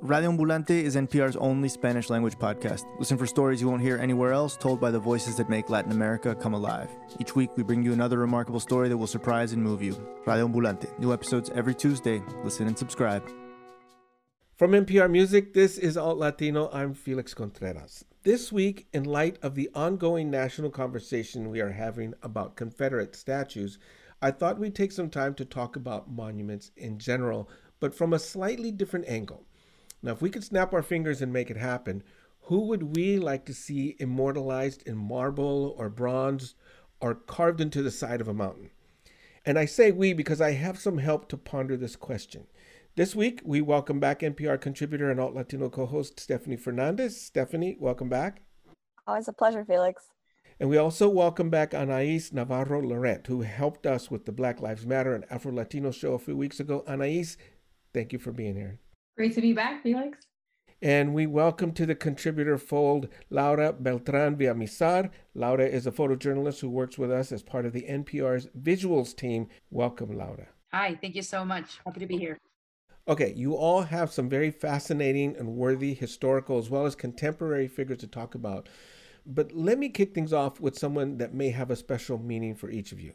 Radio Ambulante is NPR's only Spanish language podcast. Listen for stories you won't hear anywhere else, told by the voices that make Latin America come alive. Each week, we bring you another remarkable story that will surprise and move you. Radio Ambulante. New episodes every Tuesday. Listen and subscribe. From NPR Music, this is Alt Latino. I'm Felix Contreras. This week, in light of the ongoing national conversation we are having about Confederate statues, I thought we'd take some time to talk about monuments in general, but from a slightly different angle. Now, if we could snap our fingers and make it happen, who would we like to see immortalized in marble or bronze or carved into the side of a mountain? And I say we because I have some help to ponder this question. This week, we welcome back NPR contributor and Alt Latino co host Stephanie Fernandez. Stephanie, welcome back. Always a pleasure, Felix. And we also welcome back Anais Navarro Laurent, who helped us with the Black Lives Matter and Afro Latino show a few weeks ago. Anais, thank you for being here. Great to be back, Felix. And we welcome to the contributor fold Laura Beltran Villamizar. Laura is a photojournalist who works with us as part of the NPR's visuals team. Welcome, Laura. Hi, thank you so much. Happy to be here. Okay, you all have some very fascinating and worthy historical as well as contemporary figures to talk about. But let me kick things off with someone that may have a special meaning for each of you.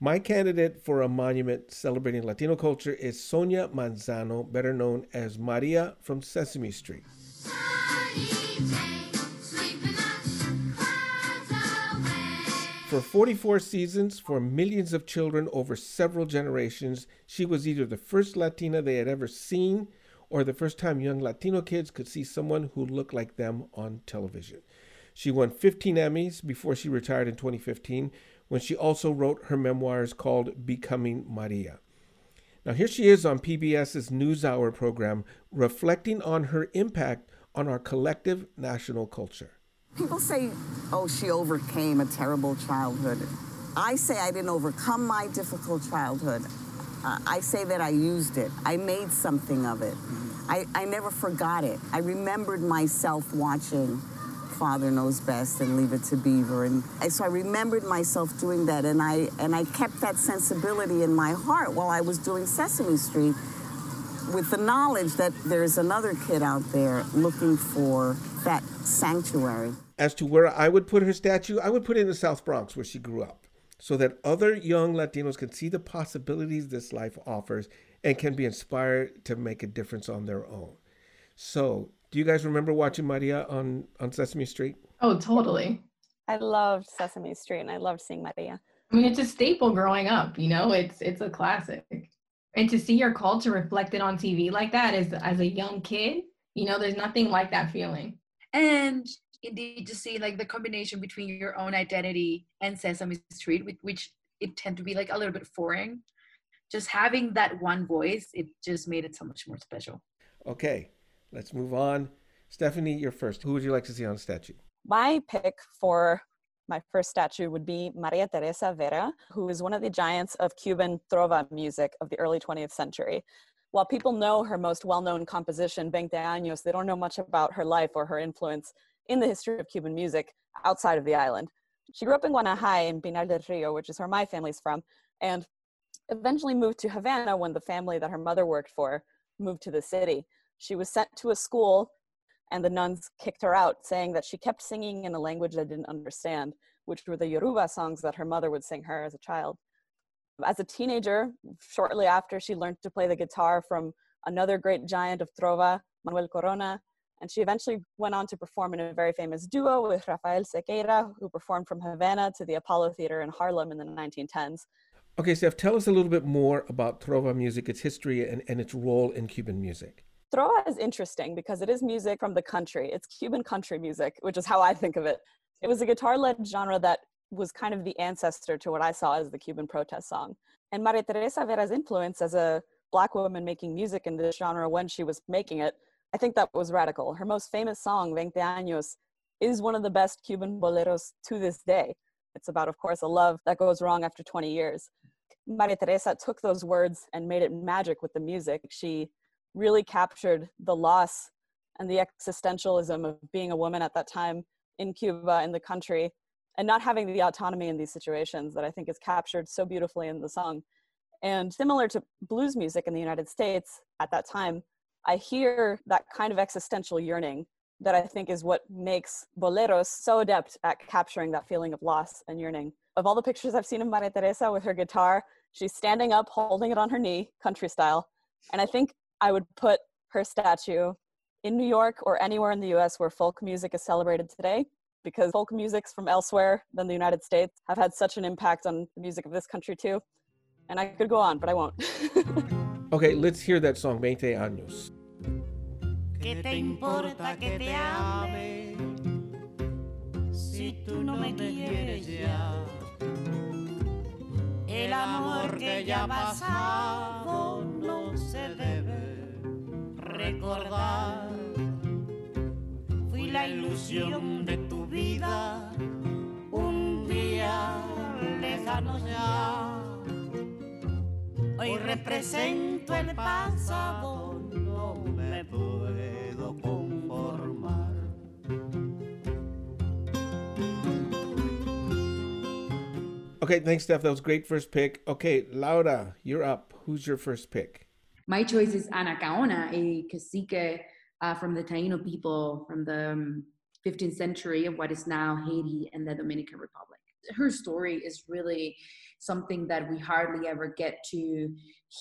My candidate for a monument celebrating Latino culture is Sonia Manzano, better known as Maria from Sesame Street. For 44 seasons, for millions of children over several generations, she was either the first Latina they had ever seen or the first time young Latino kids could see someone who looked like them on television. She won 15 Emmys before she retired in 2015, when she also wrote her memoirs called Becoming Maria. Now, here she is on PBS's NewsHour program, reflecting on her impact on our collective national culture. People say, oh, she overcame a terrible childhood. I say I didn't overcome my difficult childhood. Uh, I say that I used it, I made something of it. I, I never forgot it. I remembered myself watching father knows best and leave it to beaver. And so i remembered myself doing that and i and i kept that sensibility in my heart while i was doing sesame street with the knowledge that there's another kid out there looking for that sanctuary. As to where i would put her statue i would put it in the south bronx where she grew up so that other young latinos can see the possibilities this life offers and can be inspired to make a difference on their own. So do you guys remember watching Maria on on Sesame Street? Oh, totally. I loved Sesame Street and I loved seeing Maria. I mean, it's a staple growing up, you know, it's it's a classic. And to see your culture reflected on TV like that as as a young kid, you know, there's nothing like that feeling. And indeed to see like the combination between your own identity and Sesame Street, which it tend to be like a little bit foreign. Just having that one voice, it just made it so much more special. Okay, Let's move on. Stephanie, you're first. Who would you like to see on a statue? My pick for my first statue would be Maria Teresa Vera, who is one of the giants of Cuban trova music of the early 20th century. While people know her most well known composition, Veinte Años, they don't know much about her life or her influence in the history of Cuban music outside of the island. She grew up in Guanajay in Pinar del Rio, which is where my family's from, and eventually moved to Havana when the family that her mother worked for moved to the city. She was sent to a school and the nuns kicked her out, saying that she kept singing in a language they didn't understand, which were the Yoruba songs that her mother would sing her as a child. As a teenager, shortly after, she learned to play the guitar from another great giant of trova, Manuel Corona, and she eventually went on to perform in a very famous duo with Rafael Zequeira, who performed from Havana to the Apollo Theater in Harlem in the 1910s. Okay, Steph, tell us a little bit more about trova music, its history, and, and its role in Cuban music. Trova is interesting because it is music from the country. It's Cuban country music, which is how I think of it. It was a guitar led genre that was kind of the ancestor to what I saw as the Cuban protest song. And Maria Teresa Vera's influence as a black woman making music in this genre when she was making it, I think that was radical. Her most famous song, Veinte Años, is one of the best Cuban boleros to this day. It's about, of course, a love that goes wrong after 20 years. Maria Teresa took those words and made it magic with the music. She really captured the loss and the existentialism of being a woman at that time in Cuba, in the country, and not having the autonomy in these situations that I think is captured so beautifully in the song. And similar to blues music in the United States at that time, I hear that kind of existential yearning that I think is what makes boleros so adept at capturing that feeling of loss and yearning. Of all the pictures I've seen of Maria Teresa with her guitar, she's standing up, holding it on her knee, country style. And I think I would put her statue in New York or anywhere in the US where folk music is celebrated today because folk musics from elsewhere than the United States have had such an impact on the music of this country too. And I could go on, but I won't. okay, let's hear that song, 20 años. ¿Qué te importa que te ame si tú no me quieres ya? El amor que ya ha pasado no se debe recordar. Fui la ilusión de tu vida un día lejano ya. Hoy represento el pasado, no me puedo conformar. Okay, thanks, Steph. That was great first pick. Okay, Laura, you're up. Who's your first pick? My choice is Anacaona, a cacique uh, from the Taino people from the um, 15th century of what is now Haiti and the Dominican Republic. Her story is really something that we hardly ever get to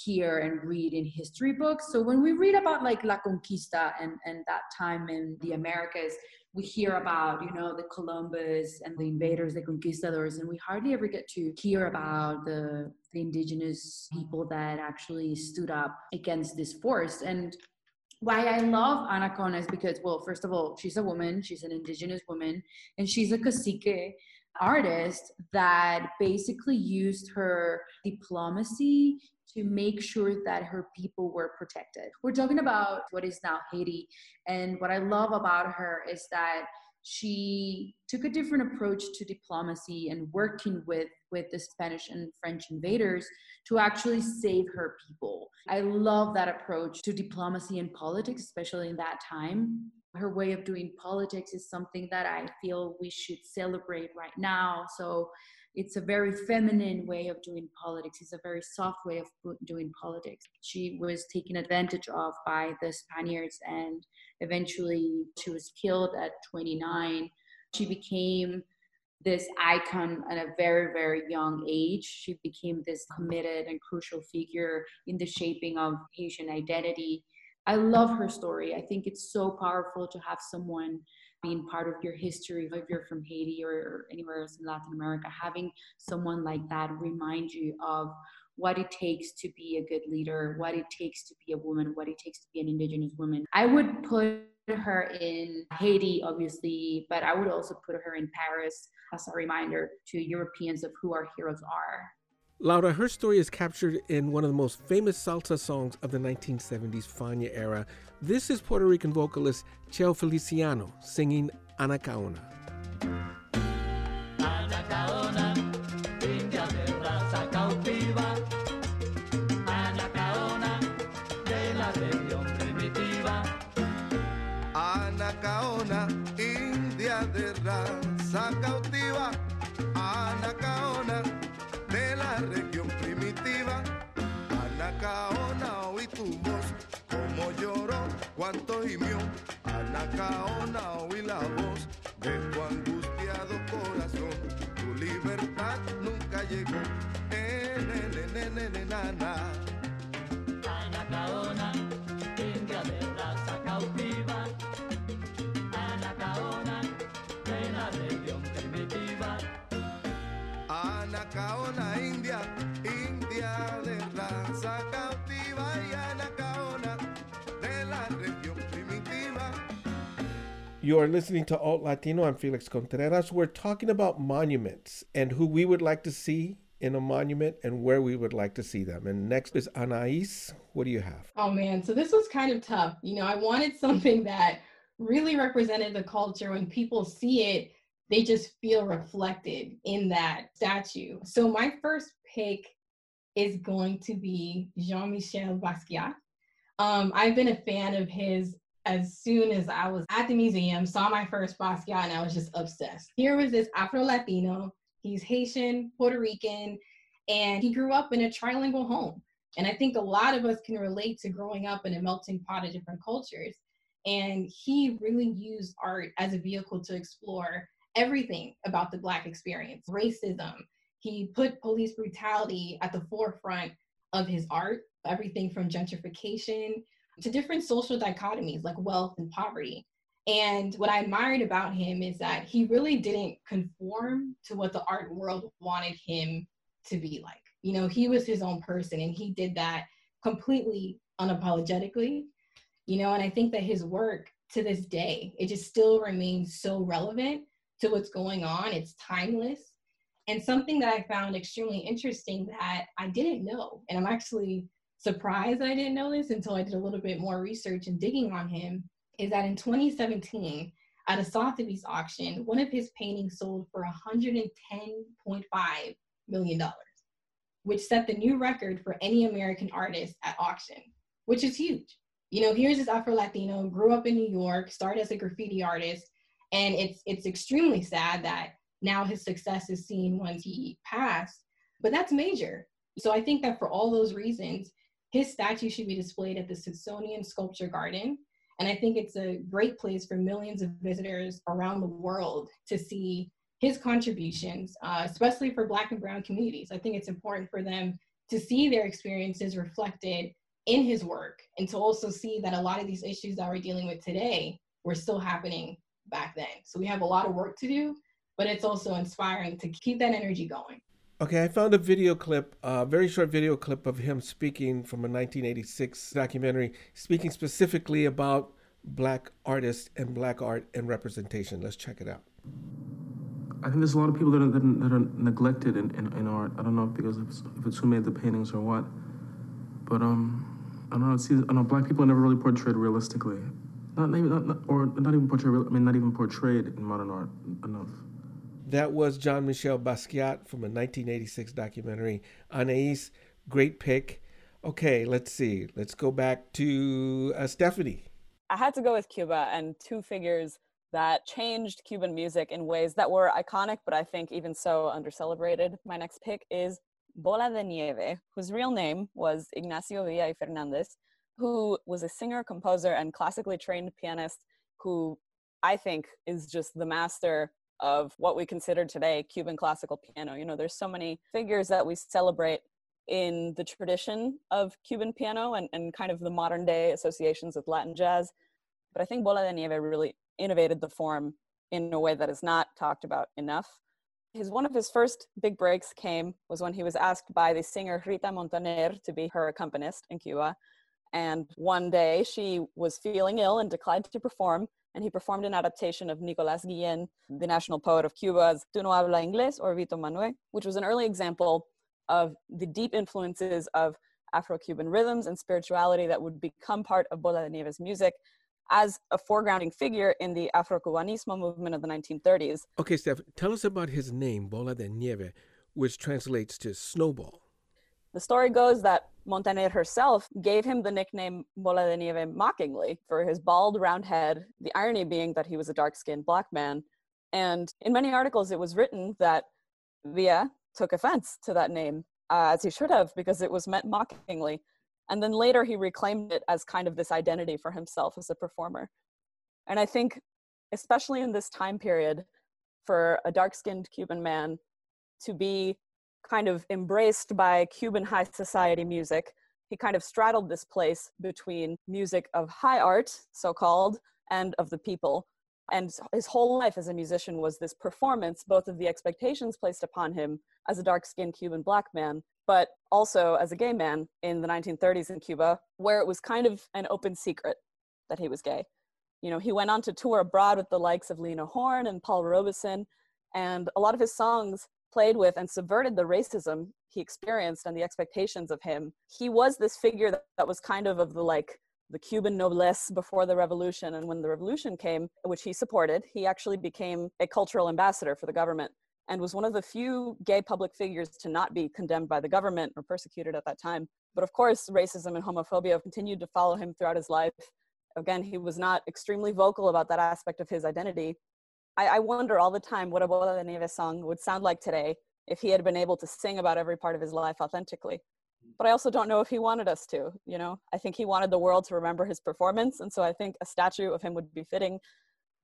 hear and read in history books. So when we read about like La Conquista and, and that time in the Americas, we hear about, you know, the Columbus and the invaders, the conquistadors, and we hardly ever get to hear about the, the indigenous people that actually stood up against this force. And why I love Anacaona is because, well, first of all, she's a woman, she's an indigenous woman, and she's a cacique artist that basically used her diplomacy to make sure that her people were protected. We're talking about what is now Haiti. And what I love about her is that she took a different approach to diplomacy and working with with the Spanish and French invaders to actually save her people. I love that approach to diplomacy and politics, especially in that time. Her way of doing politics is something that I feel we should celebrate right now. So it's a very feminine way of doing politics. It's a very soft way of doing politics. She was taken advantage of by the Spaniards, and eventually she was killed at 29. She became this icon at a very, very young age. She became this committed and crucial figure in the shaping of Haitian identity. I love her story. I think it's so powerful to have someone being part of your history, if you're from Haiti or anywhere else in Latin America, having someone like that remind you of what it takes to be a good leader, what it takes to be a woman, what it takes to be an indigenous woman. I would put her in Haiti, obviously, but I would also put her in Paris as a reminder to Europeans of who our heroes are. Laura, her story is captured in one of the most famous salsa songs of the 1970s Fania era. This is Puerto Rican vocalist Cheo Feliciano singing Anacaona. Cuánto gimió. Anacaona, oí la voz de tu angustiado corazón. Tu libertad nunca llegó. Eh, ne, ne, ne, na. You are listening to Alt Latino. I'm Felix Contreras. We're talking about monuments and who we would like to see in a monument and where we would like to see them. And next is Anais. What do you have? Oh man, so this was kind of tough. You know, I wanted something that really represented the culture. When people see it, they just feel reflected in that statue. So my first pick is going to be Jean-Michel Basquiat. Um, I've been a fan of his as soon as I was at the museum, saw my first Basquiat, and I was just obsessed. Here was this Afro Latino. He's Haitian, Puerto Rican, and he grew up in a trilingual home. And I think a lot of us can relate to growing up in a melting pot of different cultures. And he really used art as a vehicle to explore everything about the Black experience racism. He put police brutality at the forefront of his art, everything from gentrification to different social dichotomies like wealth and poverty. And what I admired about him is that he really didn't conform to what the art world wanted him to be like. You know, he was his own person and he did that completely unapologetically. You know, and I think that his work to this day, it just still remains so relevant to what's going on. It's timeless. And something that I found extremely interesting that I didn't know, and I'm actually surprised I didn't know this until I did a little bit more research and digging on him, is that in 2017, at a Sotheby's auction, one of his paintings sold for $110.5 million, which set the new record for any American artist at auction, which is huge. You know, here's this Afro Latino, grew up in New York, started as a graffiti artist, and it's it's extremely sad that now his success is seen once he passed, but that's major. So I think that for all those reasons, his statue should be displayed at the Smithsonian Sculpture Garden. And I think it's a great place for millions of visitors around the world to see his contributions, uh, especially for Black and Brown communities. I think it's important for them to see their experiences reflected in his work and to also see that a lot of these issues that we're dealing with today were still happening back then. So we have a lot of work to do, but it's also inspiring to keep that energy going. Okay, I found a video clip, a very short video clip of him speaking from a 1986 documentary, speaking specifically about black artists and black art and representation. Let's check it out. I think there's a lot of people that are, that are, neglected in, in, in, art. I don't know because if it's, if it's, who made the paintings or what, but um, I don't know. See, I know black people are never really portrayed realistically, not even not, or not even portrayed. I mean, not even portrayed in modern art enough. That was Jean Michel Basquiat from a 1986 documentary. Anais, great pick. Okay, let's see. Let's go back to uh, Stephanie. I had to go with Cuba and two figures that changed Cuban music in ways that were iconic, but I think even so undercelebrated. My next pick is Bola de Nieve, whose real name was Ignacio Villa y Fernandez, who was a singer, composer, and classically trained pianist who I think is just the master of what we consider today Cuban classical piano. You know, there's so many figures that we celebrate in the tradition of Cuban piano and, and kind of the modern day associations with Latin jazz. But I think Bola de Nieve really innovated the form in a way that is not talked about enough. His one of his first big breaks came was when he was asked by the singer Rita Montaner to be her accompanist in Cuba. And one day she was feeling ill and declined to perform and he performed an adaptation of Nicolas Guillen, mm. the national poet of Cuba's Tu no habla inglés or Vito Manuel, which was an early example of the deep influences of Afro-Cuban rhythms and spirituality that would become part of Bola de Nieve's music as a foregrounding figure in the Afro-Cubanismo movement of the 1930s. Okay, Steph, tell us about his name, Bola de Nieve, which translates to snowball. The story goes that Montaner herself gave him the nickname Bola de Nieve mockingly for his bald, round head, the irony being that he was a dark skinned black man. And in many articles, it was written that Villa took offense to that name, uh, as he should have, because it was meant mockingly. And then later he reclaimed it as kind of this identity for himself as a performer. And I think, especially in this time period, for a dark skinned Cuban man to be kind of embraced by Cuban high society music. He kind of straddled this place between music of high art, so called, and of the people. And his whole life as a musician was this performance, both of the expectations placed upon him as a dark skinned Cuban black man, but also as a gay man in the 1930s in Cuba, where it was kind of an open secret that he was gay. You know, he went on to tour abroad with the likes of Lena Horne and Paul Robeson, and a lot of his songs played with and subverted the racism he experienced and the expectations of him. He was this figure that, that was kind of of the like the Cuban noblesse before the revolution. And when the revolution came, which he supported, he actually became a cultural ambassador for the government and was one of the few gay public figures to not be condemned by the government or persecuted at that time. But of course, racism and homophobia continued to follow him throughout his life. Again, he was not extremely vocal about that aspect of his identity, I, I wonder all the time what a Bola de Nieve song would sound like today if he had been able to sing about every part of his life authentically. but I also don't know if he wanted us to. You know, I think he wanted the world to remember his performance, and so I think a statue of him would be fitting,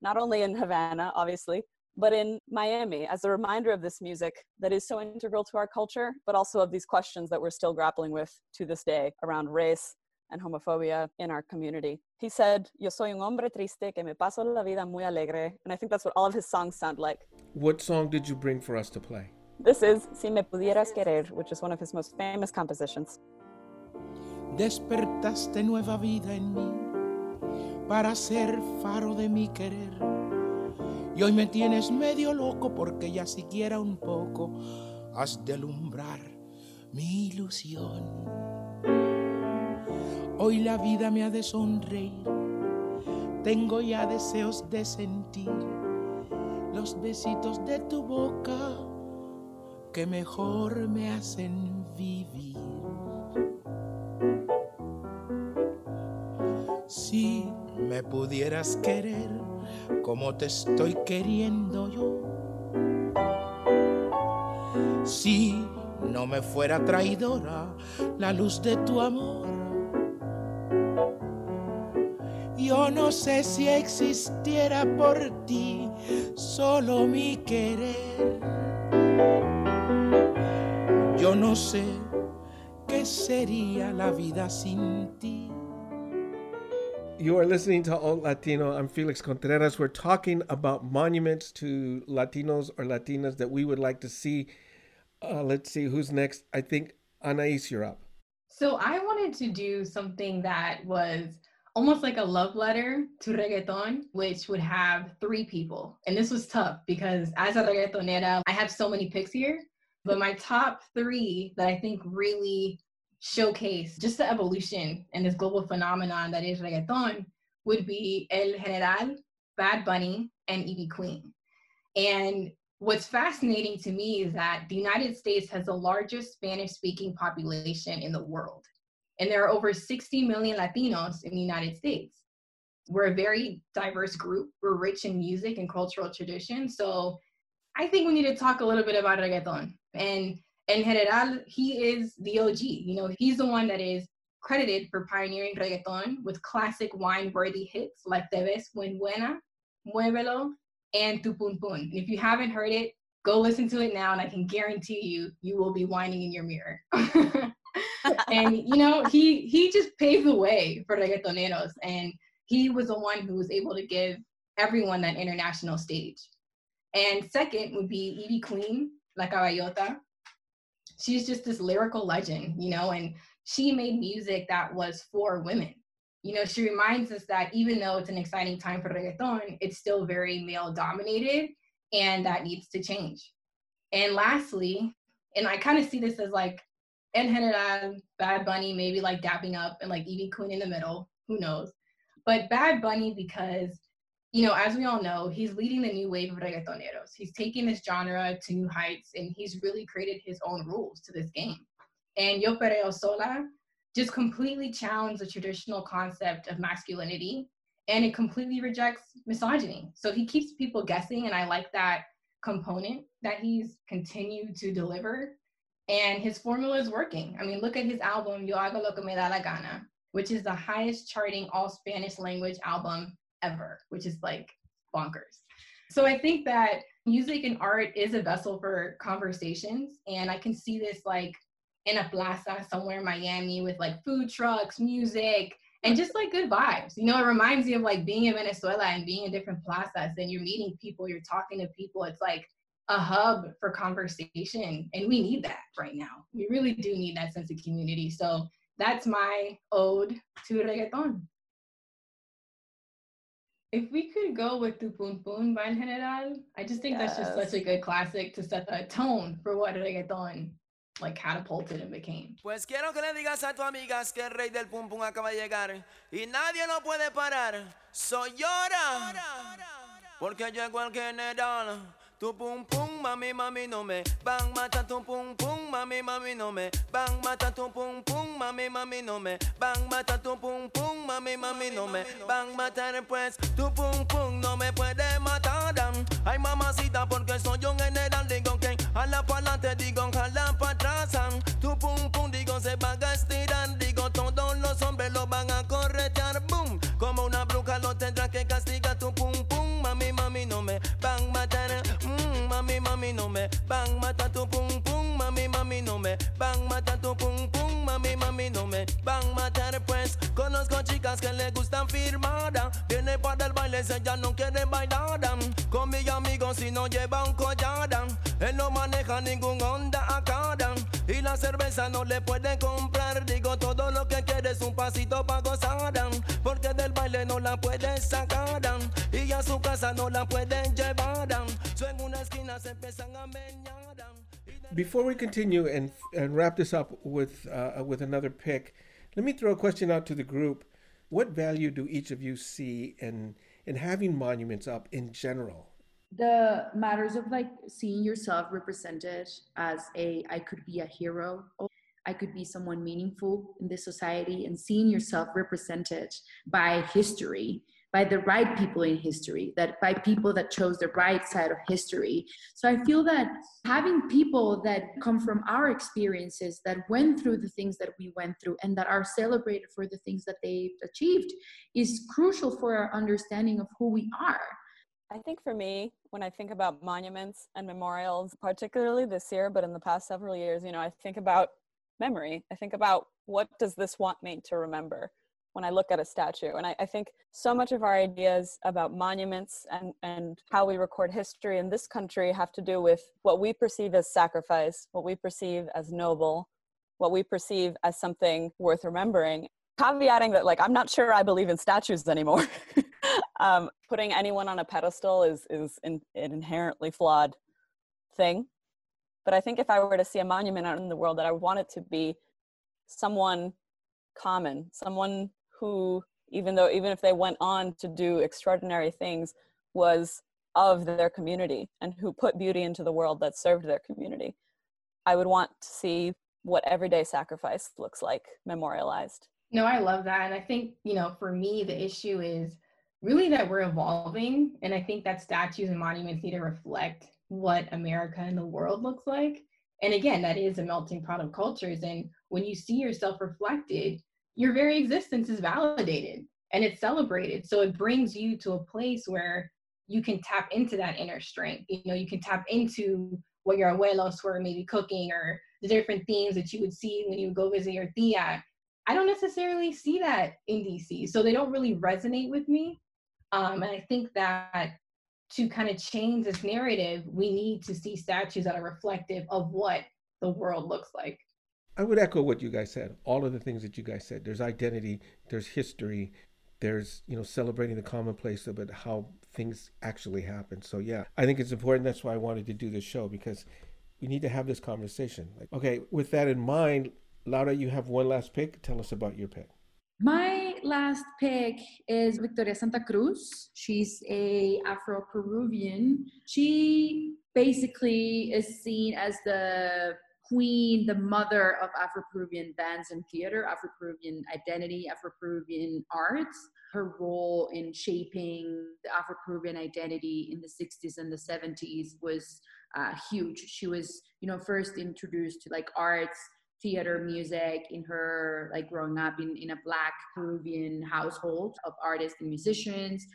not only in Havana, obviously, but in Miami as a reminder of this music that is so integral to our culture, but also of these questions that we're still grappling with to this day around race and homophobia in our community. He said, Yo soy un hombre triste que me paso la vida muy alegre. And I think that's what all of his songs sound like. What song did you bring for us to play? This is Si me pudieras querer, which is one of his most famous compositions. Despertaste nueva vida en mí para ser faro de mi querer. Y hoy me tienes medio loco porque ya siquiera un poco has de alumbrar mi ilusión. Hoy la vida me ha de sonreír, tengo ya deseos de sentir los besitos de tu boca que mejor me hacen vivir. Si me pudieras querer como te estoy queriendo yo, si no me fuera traidora la luz de tu amor, yo no sé si existiera por ti solo mi querer. Yo no sé qué sería la vida sin ti. You are listening to Alt Latino. I'm Felix Contreras. We're talking about monuments to Latinos or Latinas that we would like to see. Uh, let's see who's next. I think Anais, you're up. So I wanted to do something that was almost like a love letter to reggaeton, which would have three people. And this was tough because as a reggaetonera, I have so many picks here. But my top three that I think really showcase just the evolution and this global phenomenon that is reggaeton would be El General, Bad Bunny, and Ivy Queen. And what's fascinating to me is that the United States has the largest Spanish speaking population in the world. And there are over 60 million Latinos in the United States. We're a very diverse group. We're rich in music and cultural tradition. So I think we need to talk a little bit about reggaeton. And El General, he is the OG. You know, he's the one that is credited for pioneering reggaeton with classic wine-worthy hits like Te ves muy buena, Muévelo, and Tu Pum Pum. And if you haven't heard it, go listen to it now, and I can guarantee you, you will be whining in your mirror. and you know, he he just paved the way for reggaetoneros, and he was the one who was able to give everyone that international stage. And second would be Ivy Queen, La Caballota. She's just this lyrical legend, you know, and she made music that was for women. You know, she reminds us that even though it's an exciting time for reggaeton, it's still very male dominated and that needs to change. And lastly, and I kind of see this as like El General, Bad Bunny, maybe like dapping up and like Ivy Queen in the middle, who knows. But Bad Bunny because you know, as we all know, he's leading the new wave of reggaetoneros. He's taking this genre to new heights and he's really created his own rules to this game. And Yo Perreo Sola just completely challenged the traditional concept of masculinity and it completely rejects misogyny. So he keeps people guessing, and I like that component that he's continued to deliver. And his formula is working. I mean, look at his album, Yo Hago Lo Que Me Da La Gana, which is the highest charting all Spanish language album ever, which is like bonkers. So I think that music and art is a vessel for conversations. And I can see this like in a plaza somewhere in Miami with like food trucks, music, and just like good vibes. You know, it reminds me of like being in Venezuela and being in different plazas and you're meeting people, you're talking to people. It's like a hub for conversation. And we need that right now. We really do need that sense of community. So that's my ode to reggaeton. If we could go with Tu Pum Pum by General, I just think that's just such a good classic to set the tone for what reggaeton like catapulted and became. Pues quiero que le digas a tu amigas que el rey del pum pum acaba de llegar y nadie lo puede parar. Soy llora. Porque llegó el general. Tu pum pum, mami, mami, no me van mata tu pum pum, mami, mami, no me van mata tu pum pum, mami, mami, no me van mata tu pum pum, mami, mami, no me van matar. Pues tu pum pum no me puede mami, no me van a matar tu pum pum. Mami, mami, no me van a matar tu pum pum. Mami, mami, no me van a matar. Pues conozco chicas que le gustan firmada. Viene para el baile, ella no quiere bailar. Con mi amigo si no lleva un collar. Él no maneja ningún Honda acá. Y la cerveza no le puede comprar. Digo, todo lo que quiere es un pasito para gozar. Porque del baile no la puede sacar. Y a su casa no la pueden Before we continue and, and wrap this up with, uh, with another pick, let me throw a question out to the group. What value do each of you see in, in having monuments up in general? the matters of like seeing yourself represented as a i could be a hero i could be someone meaningful in this society and seeing yourself represented by history by the right people in history that by people that chose the right side of history. So i feel that having people that come from our experiences that went through the things that we went through and that are celebrated for the things that they've achieved is crucial for our understanding of who we are. I think for me, when I think about monuments and memorials, particularly this year, but in the past several years, you know, I think about memory. I think about what does this want me to remember when I look at a statue. And I, I, think so much of our ideas about monuments and, and how we record history in this country have to do with what we perceive as sacrifice, what we perceive as noble, what we perceive as something worth remembering. Caveating that, like, I'm not sure I believe in statues anymore. um, putting anyone on a pedestal is is in, an inherently flawed thing. But I think if I were to see a monument out in the world, that I want it to be someone common, someone who, even though even if they went on to do extraordinary things, was of their community and who put beauty into the world that served their community. I would want to see what everyday sacrifice looks like memorialized. No, I love that. And I think, you know, for me, the issue is really that we're evolving. And I think that statues and monuments need to reflect what America and the world looks like. And again, that is a melting pot of cultures. And when you see yourself reflected, your very existence is validated and it's celebrated. So it brings you to a place where you can tap into that inner strength. You know, you can tap into what your abuelos were maybe cooking or the different themes that you would see when you go visit your tia. I don't necessarily see that in DC. So they don't really resonate with me. Um, and I think that to kind of change this narrative, we need to see statues that are reflective of what the world looks like. I would echo what you guys said. All of the things that you guys said. There's identity, there's history, there's you know celebrating the commonplace of it, how things actually happen. So yeah, I think it's important. That's why I wanted to do this show because we need to have this conversation. Like, okay, with that in mind, Laura, you have one last pick. Tell us about your pick. My last pick is Victoria Santa Cruz. She's a Afro-Peruvian. She basically is seen as the queen, the mother of Afro-Peruvian dance and theater, Afro-Peruvian identity, Afro-Peruvian arts. Her role in shaping the Afro-Peruvian identity in the 60s and the 70s was uh, huge. She was, you know, first introduced to like arts theater music in her like growing up in, in a black peruvian household of artists and musicians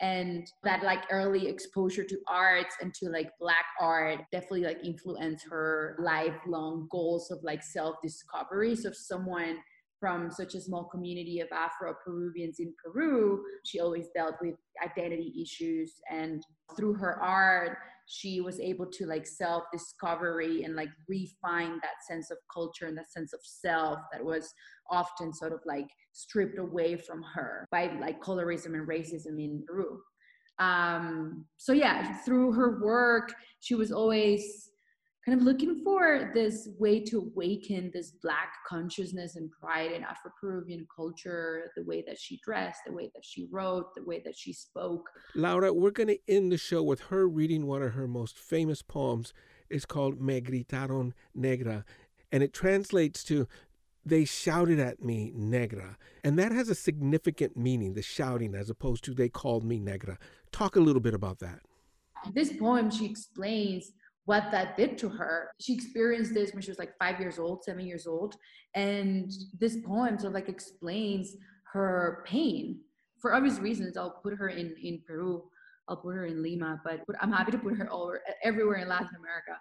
and that like early exposure to arts and to like black art definitely like influenced her lifelong goals of like self-discovery. So someone from such a small community of afro peruvians in peru she always dealt with identity issues and through her art she was able to like self discovery and like refine that sense of culture and that sense of self that was often sort of like stripped away from her by like colorism and racism in Peru. Um, so yeah, through her work, she was always kind of looking for this way to awaken this black consciousness and pride in afro-peruvian culture the way that she dressed the way that she wrote the way that she spoke. Laura we're going to end the show with her reading one of her most famous poems. It's called me gritaron negra and it translates to they shouted at me negra and that has a significant meaning the shouting as opposed to they called me negra. Talk a little bit about that. This poem she explains what that did to her. She experienced this when she was like five years old, seven years old. And this poem sort of like explains her pain for obvious reasons, I'll put her in in Peru. I'll put her in Lima, but I'm happy to put her over everywhere in Latin America.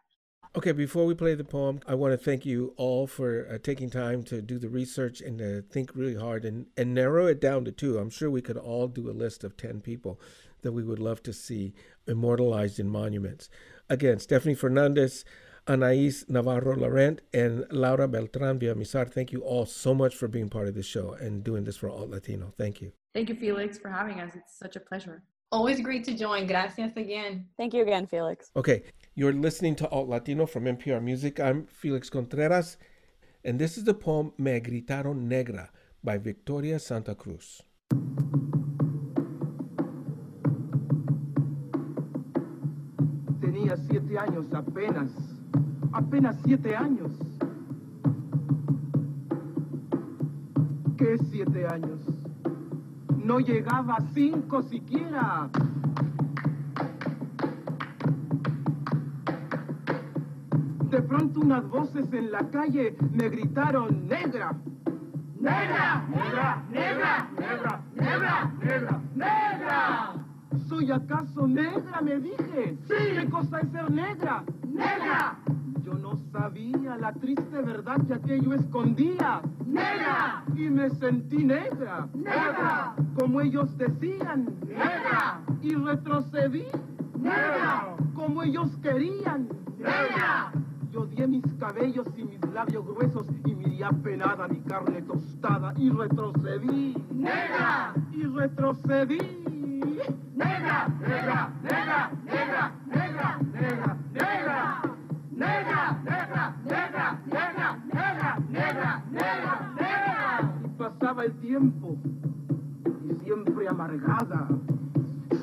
Okay, before we play the poem, I want to thank you all for uh, taking time to do the research and to think really hard and, and narrow it down to two. I'm sure we could all do a list of 10 people that we would love to see immortalized in monuments. Again, Stephanie Fernandez, Anais Navarro Laurent, and Laura Beltran Villamizar, thank you all so much for being part of this show and doing this for Alt Latino. Thank you. Thank you, Felix, for having us. It's such a pleasure. Always great to join. Gracias again. Thank you again, Felix. Okay, you're listening to Alt Latino from NPR Music. I'm Felix Contreras, and this is the poem Me Gritaron Negra by Victoria Santa Cruz. Años apenas, apenas siete años. ¿Qué siete años? No llegaba cinco siquiera. De pronto unas voces en la calle me gritaron, negra. Negra, negra, negra, negra, negra, negra, negra. ¿Soy acaso negra? Me dije. Sí. ¿Qué cosa es ser negra? Negra. Yo no sabía la triste verdad que aquello escondía. Negra. Y me sentí negra. Negra. Como ellos decían. Negra. Y retrocedí. Negra. Como ellos querían. Negra. Yo odié mis cabellos y mis labios gruesos y miré apenada mi carne tostada y retrocedí. ¡Negra! Y retrocedí. ¡Negra! ¡Negra! ¡Negra! ¡Negra! ¡Negra! ¡Negra! ¡Negra! ¡Negra! ¡Negra! ¡Negra! ¡Negra! ¡Negra! ¡Negra! ¡Negra! ¡Negra! Y pasaba el tiempo y siempre amargada.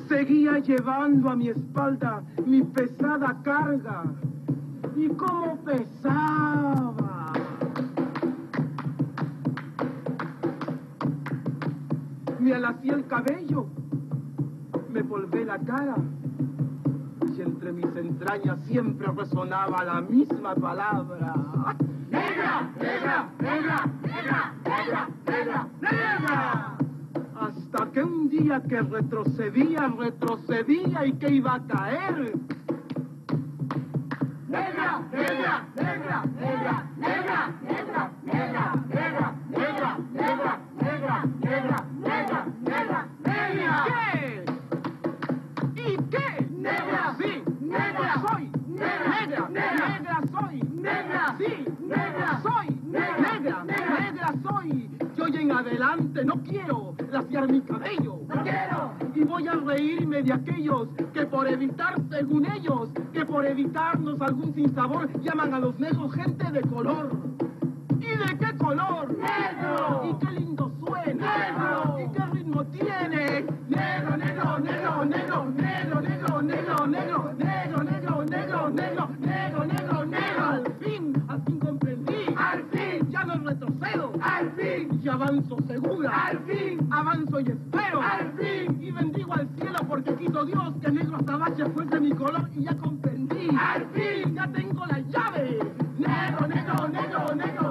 Seguía llevando a mi espalda mi pesada carga y cómo pesaba. Me alací el cabello, me volvé la cara y entre mis entrañas siempre resonaba la misma palabra. ¡Negra! ¡Negra! ¡Negra! ¡Negra! ¡Negra! ¡Negra! ¡Negra! Hasta que un día que retrocedía, retrocedía y que iba a caer. Negra, negra, negra, negra, negra, negra, negra, negra, soy, negra, sí, negra soy, negra, negra, negra soy. Yo hoy en adelante no quiero laciar mi cabello. No quiero. Y voy a reírme de aquellos que por evitar, según ellos, que por evitarnos algún sinsabor llaman a los negros gente de color. ¿Y de qué color? Negro. ¿Y qué lindo suena? Negro. ¿Y qué ritmo tiene? Negro, negro, negro, negro, negro, negro, negro, negro, negro, negro, negro, negro, negro, negro, retrocedo. Al fin, y avanzo segura. Al fin, avanzo y espero. Al fin, y bendigo al cielo porque quiso Dios que negro azabache fuese mi color y ya comprendí. Al fin, ya tengo la llave. Negro, negro, negro.